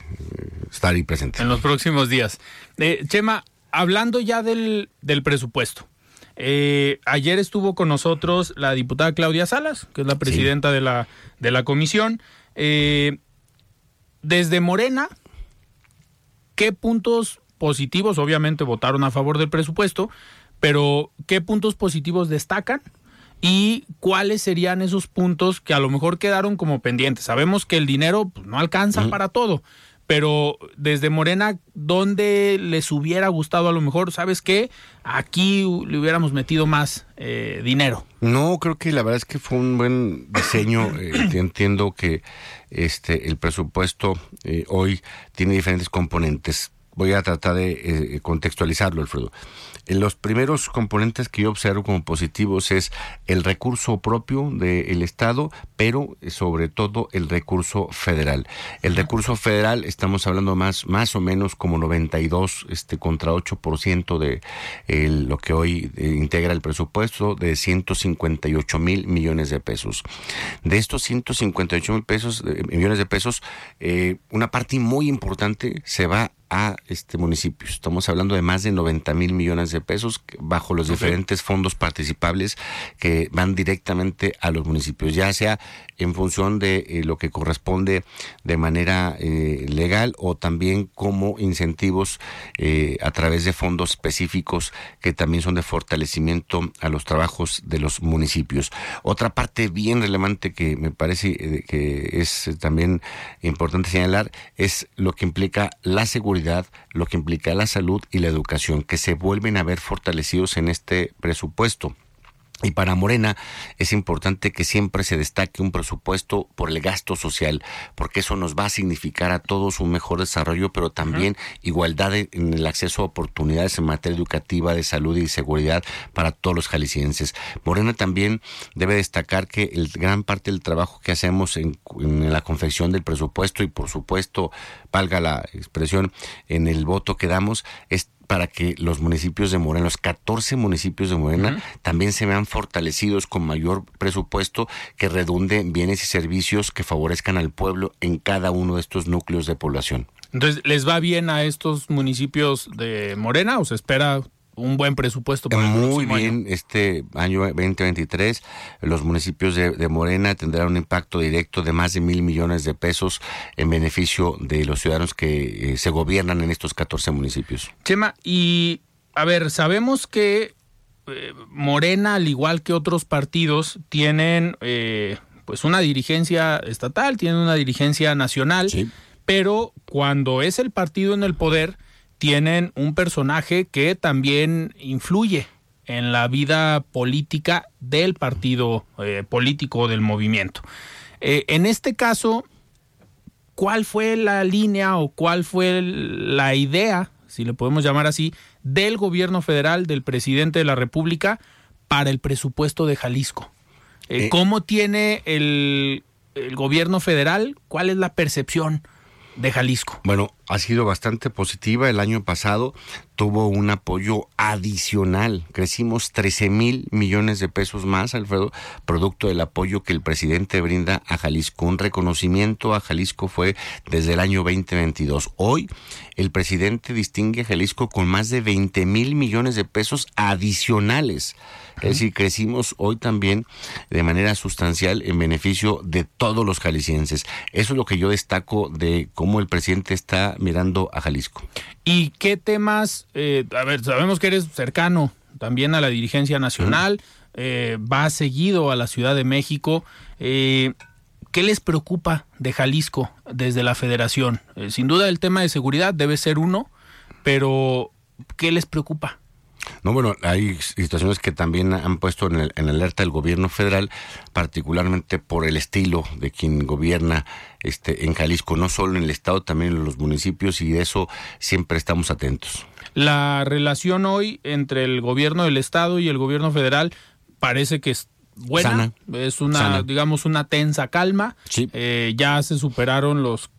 [SPEAKER 4] estar ahí presente.
[SPEAKER 3] En los próximos días. Eh, Chema, hablando ya del, presupuesto. Eh, ayer estuvo con nosotros la diputada Claudia Salas, que es la presidenta de, la, de la comisión. Eh, desde Morena, ¿qué puntos positivos, obviamente votaron a favor del presupuesto, pero qué puntos positivos destacan y cuáles serían esos puntos que a lo mejor quedaron como pendientes. Sabemos que el dinero pues, no alcanza para todo, pero desde Morena, ¿dónde les hubiera gustado a lo mejor? ¿Sabes qué? Aquí le hubiéramos metido más eh, dinero.
[SPEAKER 4] No, creo que la verdad es que fue un buen diseño. Eh, entiendo que este el presupuesto eh, hoy tiene diferentes componentes. Voy a tratar de contextualizarlo, Alfredo. En los primeros componentes que yo observo como positivos es el recurso propio del Estado, pero sobre todo el recurso federal. El recurso federal, estamos hablando más, más o menos como 92 este, contra 8% de lo que hoy eh, integra el presupuesto de 158 mil millones de pesos. De estos 158 mil pesos, eh, millones de pesos, eh, una parte muy importante se va a este municipio. Estamos hablando de más de 90 mil millones de pesos bajo los diferentes fondos participables que van directamente a los municipios, ya sea en función de eh, lo que corresponde de manera eh, legal o también como incentivos eh, a través de fondos específicos que también son de fortalecimiento a los trabajos de los municipios. Otra parte bien relevante que me parece que es también importante señalar es lo que implica la seguridad, lo que implica la salud y la educación, que se vuelven a ver fortalecidos en este presupuesto. Y para Morena es importante que siempre se destaque un presupuesto por el gasto social, porque eso nos va a significar a todos un mejor desarrollo, pero también igualdad en el acceso a oportunidades en materia educativa, de salud y seguridad para todos los jaliscienses. Morena también debe destacar que el gran parte del trabajo que hacemos en, en la confección del presupuesto y por supuesto, valga la expresión, en el voto que damos, es para que los municipios de Morena, los 14 municipios de Morena, también se vean fortalecidos con mayor presupuesto que redunde en bienes y servicios que favorezcan al pueblo en cada uno de estos núcleos de población.
[SPEAKER 3] Entonces, ¿les va bien a estos municipios de Morena o se espera un buen presupuesto
[SPEAKER 4] para Muy bien, este año 2023 los municipios de, Morena tendrán un impacto directo de más de mil millones de pesos en beneficio de los ciudadanos que eh, se gobiernan en estos 14 municipios.
[SPEAKER 3] Chema, y a ver, sabemos que eh, Morena, al igual que otros partidos, tienen eh, pues una dirigencia estatal, tienen una dirigencia nacional, pero cuando es el partido en el poder, tienen un personaje que también influye en la vida política del partido eh, político del movimiento. Eh, en este caso, ¿cuál fue la línea o cuál fue la idea, si le podemos llamar así, del gobierno federal, del presidente de la República, para el presupuesto de Jalisco? Eh, ¿Cómo tiene el, el gobierno federal? ¿Cuál es la percepción? de Jalisco?
[SPEAKER 4] Bueno, ha sido bastante positiva. El año pasado tuvo un apoyo adicional. Crecimos 13 mil millones de pesos más, Alfredo, producto del apoyo que el presidente brinda a Jalisco. Un reconocimiento a Jalisco fue desde el año 2022. Hoy el presidente distingue a Jalisco con más de 20 mil millones de pesos adicionales. Es decir, crecimos hoy también de manera sustancial en beneficio de todos los jaliscienses. Eso es lo que yo destaco de cómo el presidente está mirando a Jalisco.
[SPEAKER 3] ¿Y qué temas? Eh, a ver, sabemos que eres cercano también a la dirigencia nacional, eh, va seguido a la Ciudad de México. Eh, ¿Qué les preocupa de Jalisco desde la federación? sin duda el tema de seguridad debe ser uno, pero ¿qué les preocupa?
[SPEAKER 4] No, bueno, hay situaciones que también han puesto en, el, en alerta el gobierno federal, particularmente por el estilo de quien gobierna este en Jalisco, no solo en el estado, también en los municipios y de eso siempre estamos atentos.
[SPEAKER 3] La relación hoy entre el gobierno del estado y el gobierno federal parece que es buena, es una digamos una tensa calma. Eh, ya se superaron los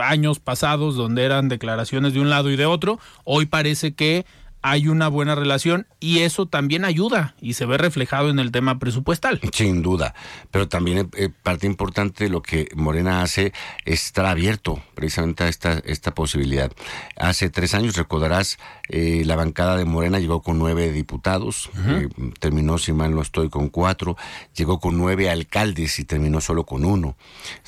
[SPEAKER 3] años pasados donde eran declaraciones de un lado y de otro. Hoy parece que hay una buena relación y eso también ayuda y se ve reflejado en el tema presupuestal.
[SPEAKER 4] Sin duda, pero también eh, parte importante de lo que Morena hace es estar abierto precisamente a esta, esta posibilidad. Hace tres años, recordarás, eh, la bancada de Morena llegó con nueve diputados, eh, terminó, si mal no estoy, con cuatro, llegó con nueve alcaldes y terminó solo con uno.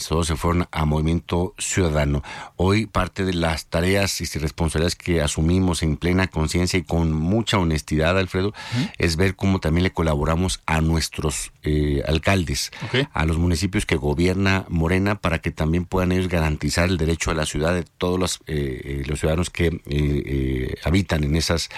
[SPEAKER 4] Todos se fueron a Movimiento Ciudadano. Hoy parte de las tareas y responsabilidades que asumimos en plena conciencia con mucha honestidad, Alfredo, es ver cómo también le colaboramos a nuestros eh, alcaldes, a los municipios que gobierna Morena, para que también puedan ellos garantizar el derecho a la ciudad de todos los, eh, eh, los ciudadanos que habitan en esas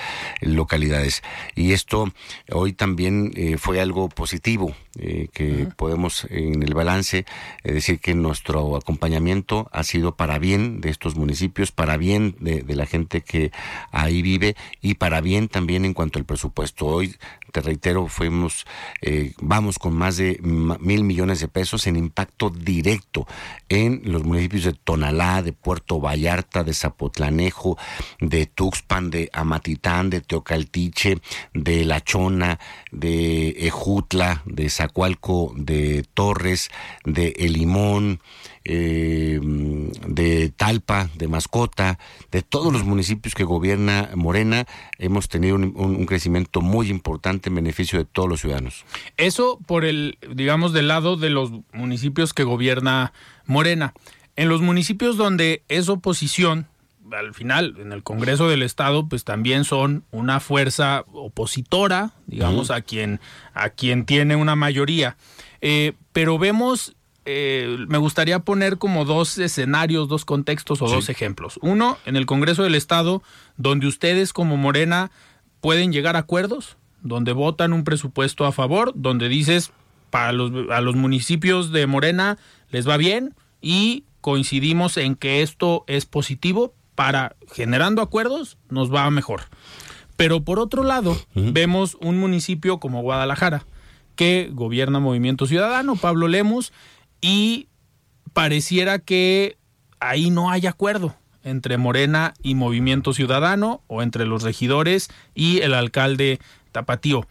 [SPEAKER 4] localidades. Y esto hoy también fue algo positivo, que podemos en el balance decir que nuestro acompañamiento ha sido para bien de estos municipios, para bien de, de la gente que ahí vive y y para bien también en cuanto al presupuesto. Hoy, te reitero, fuimos, eh, vamos con más de mil millones de pesos en impacto directo en los municipios de Tonalá, de Puerto Vallarta, de Zapotlanejo, de Tuxpan, de Amatitán, de Teocaltiche, de La Chona, de Ejutla, de Zacualco, de Torres, de El Limón, eh, de Talpa, de Mascota, de todos los municipios que gobierna Morena, hemos tenido un, crecimiento muy importante en beneficio de todos los ciudadanos.
[SPEAKER 3] Eso por el, digamos, del lado de los municipios que gobierna Morena. En los municipios donde es oposición, al final, en el Congreso del Estado, pues también son una fuerza opositora, digamos, a quien, a quien tiene una mayoría. Eh, pero vemos eh, me gustaría poner como dos escenarios, dos contextos o dos ejemplos. Uno, en el Congreso del Estado, donde ustedes como Morena pueden llegar a acuerdos, donde votan un presupuesto a favor, donde dices, para los, a los municipios de Morena les va bien y coincidimos en que esto es positivo para generando acuerdos nos va mejor. Pero por otro lado, vemos un municipio como Guadalajara, que gobierna Movimiento Ciudadano, Pablo Lemos, y pareciera que ahí no hay acuerdo entre Morena y Movimiento Ciudadano o entre los regidores y el alcalde Tapatío.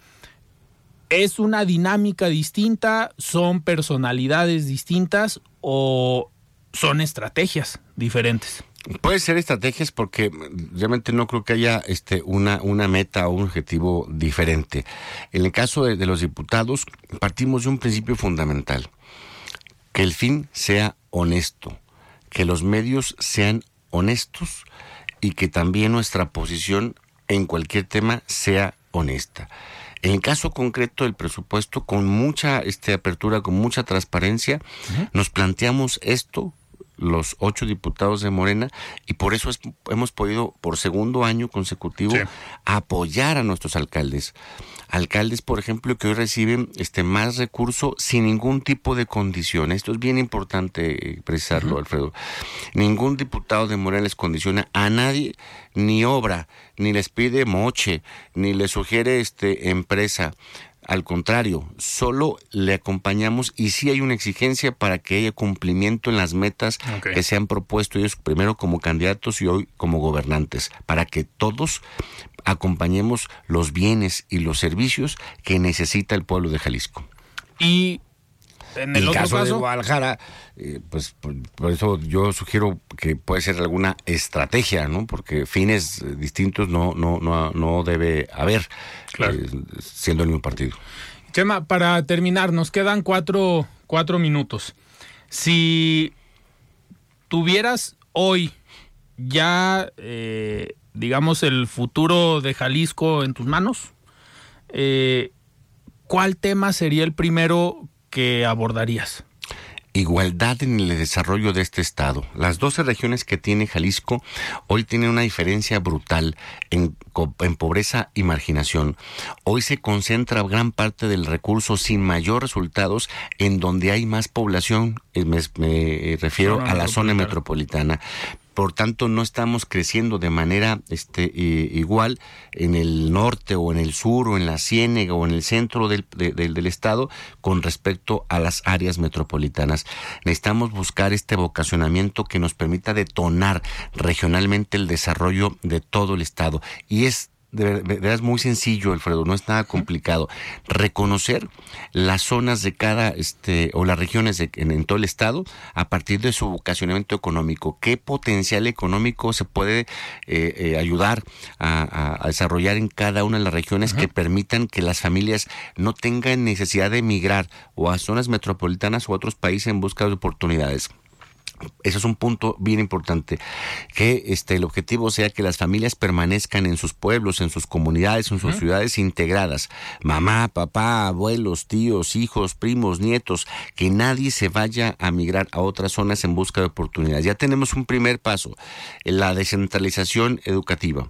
[SPEAKER 3] ¿Es una dinámica distinta? ¿Son personalidades distintas? ¿O son estrategias diferentes?
[SPEAKER 4] Puede ser estrategias porque realmente no creo que haya este, una, una meta o un objetivo diferente. En el caso de, de los diputados, partimos de un principio fundamental, que el fin sea honesto, que los medios sean honestos y que también nuestra posición en cualquier tema sea honesta. En el caso concreto del presupuesto, con mucha este, apertura, con mucha transparencia, nos planteamos esto los ocho diputados de Morena y por eso hemos podido por segundo año consecutivo apoyar a nuestros alcaldes. Alcaldes, por ejemplo, que hoy reciben este más recurso sin ningún tipo de condición. Esto es bien importante eh, precisarlo, Alfredo. Ningún diputado de Morena les condiciona a nadie ni obra, ni les pide moche, ni les sugiere este empresa. Al contrario, solo le acompañamos y sí hay una exigencia para que haya cumplimiento en las metas que se han propuesto ellos primero como candidatos y hoy como gobernantes, para que todos acompañemos los bienes y los servicios que necesita el pueblo de Jalisco.
[SPEAKER 3] Y en el,
[SPEAKER 4] caso, de Guadalajara, eh, pues por, eso yo sugiero que puede ser alguna estrategia, ¿no? Porque fines distintos no no no, no debe haber, eh, siendo el mismo partido.
[SPEAKER 3] Chema, para terminar, nos quedan cuatro, cuatro minutos. Si tuvieras hoy ya, eh, digamos, el futuro de Jalisco en tus manos, ¿cuál tema sería el primero que abordarías?
[SPEAKER 4] Igualdad en el desarrollo de este estado. Las 12 regiones que tiene Jalisco hoy tienen una diferencia brutal en, en, pobreza y marginación. Hoy se concentra gran parte del recurso sin mayor resultados en donde hay más población, eh, me, me refiero a la zona metropolitana por tanto no estamos creciendo de manera este, igual en el norte o en el sur o en la ciénega o en el centro del, del, estado con respecto a las áreas metropolitanas. Necesitamos buscar este vocacionamiento que nos permita detonar regionalmente el desarrollo de todo el estado y es de verdad es muy sencillo, Alfredo, no es nada complicado. Reconocer las zonas de cada, este, o las regiones en, todo el estado a partir de su vocacionamiento económico. ¿Qué potencial económico se puede eh, eh, ayudar a, desarrollar en cada una de las regiones que permitan que las familias no tengan necesidad de emigrar o a zonas metropolitanas o a otros países en busca de oportunidades? Ese es un punto bien importante, que este, el objetivo sea que las familias permanezcan en sus pueblos, en sus comunidades, en sus ciudades integradas. Mamá, papá, abuelos, tíos, hijos, primos, nietos, que nadie se vaya a migrar a otras zonas en busca de oportunidades. Ya tenemos un primer paso, la descentralización educativa.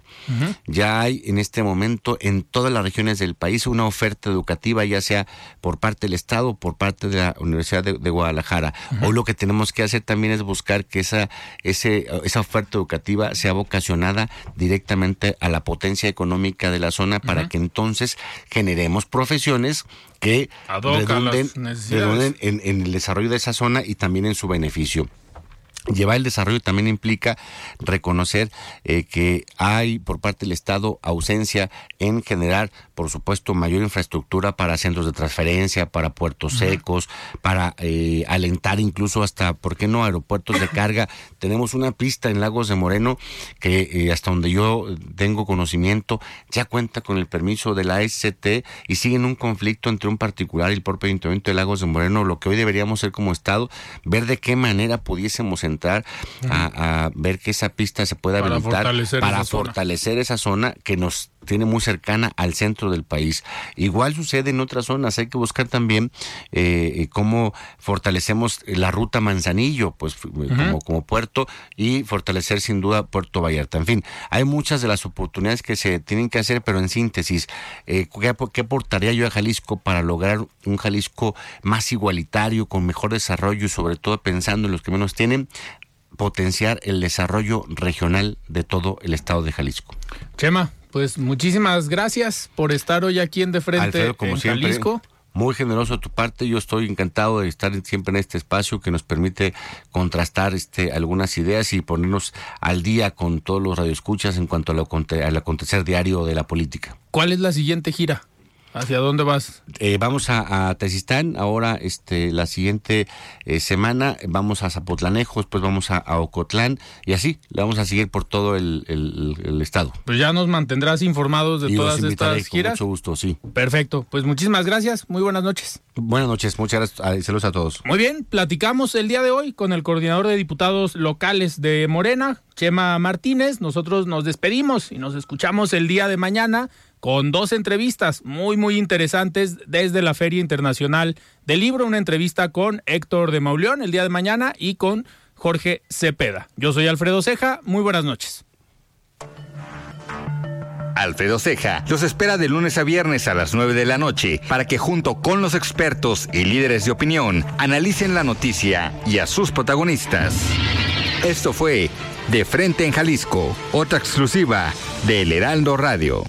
[SPEAKER 4] Ya hay en este momento en todas las regiones del país una oferta educativa, ya sea por parte del Estado o por parte de la Universidad de, Guadalajara. Hoy lo que tenemos que hacer también es buscar que esa, ese, esa oferta educativa sea vocacionada directamente a la potencia económica de la zona para que entonces generemos profesiones que redunden, en, en el desarrollo de esa zona y también en su beneficio. Llevar el desarrollo también implica reconocer eh, que hay por parte del Estado ausencia en generar, por supuesto, mayor infraestructura para centros de transferencia, para puertos secos, para eh, alentar incluso hasta, ¿por qué no?, aeropuertos de carga. Tenemos una pista en Lagos de Moreno que eh, hasta donde yo tengo conocimiento ya cuenta con el permiso de la SCT y sigue en un conflicto entre un particular y el propio Ayuntamiento de Lagos de Moreno, lo que hoy deberíamos ser como Estado, ver de qué manera pudiésemos entrar a, ver que esa pista se pueda habilitar para fortalecer esa zona que nos tiene muy cercana al centro del país. Igual sucede en otras zonas, hay que buscar también eh, cómo fortalecemos la ruta Manzanillo, pues como, como puerto, y fortalecer sin duda Puerto Vallarta. En fin, hay muchas de las oportunidades que se tienen que hacer, pero en síntesis, eh, ¿qué, ¿qué aportaría yo a Jalisco para lograr un Jalisco más igualitario, con mejor desarrollo y sobre todo pensando en los que menos tienen? potenciar el desarrollo regional de todo el estado de Jalisco.
[SPEAKER 3] Chema, pues muchísimas gracias por estar hoy aquí en De Frente
[SPEAKER 4] como
[SPEAKER 3] en
[SPEAKER 4] siempre,
[SPEAKER 3] Jalisco.
[SPEAKER 4] Muy generoso de tu parte, yo estoy encantado de estar siempre en este espacio que nos permite contrastar este algunas ideas y ponernos al día con todos los radioescuchas en cuanto a lo, al acontecer diario de la política.
[SPEAKER 3] ¿Cuál es la siguiente gira? ¿Hacia dónde vas?
[SPEAKER 4] Eh, vamos a, a Tezistán, ahora este, la siguiente eh, semana vamos a Zapotlanejo, después vamos a, a, Ocotlán y así le vamos a seguir por todo el, el, el estado.
[SPEAKER 3] Pues ya nos mantendrás informados de
[SPEAKER 4] y
[SPEAKER 3] todas
[SPEAKER 4] los
[SPEAKER 3] estas
[SPEAKER 4] con
[SPEAKER 3] giras.
[SPEAKER 4] mucho gusto, sí.
[SPEAKER 3] Perfecto, pues muchísimas gracias, muy buenas noches.
[SPEAKER 4] Buenas noches, muchas gracias, saludos a todos.
[SPEAKER 3] Muy bien, platicamos el día de hoy con el coordinador de diputados locales de Morena, Chema Martínez. Nosotros nos despedimos y nos escuchamos el día de mañana con dos entrevistas muy, muy interesantes desde la Feria Internacional del Libro. Una entrevista con Héctor de Mauleón el día de mañana y con Jorge Cepeda. Yo soy Alfredo Ceja, muy buenas noches.
[SPEAKER 2] Alfredo Ceja los espera de lunes a viernes a las 9 de la noche para que junto con los expertos y líderes de opinión analicen la noticia y a sus protagonistas. Esto fue De Frente en Jalisco, otra exclusiva de El Heraldo Radio.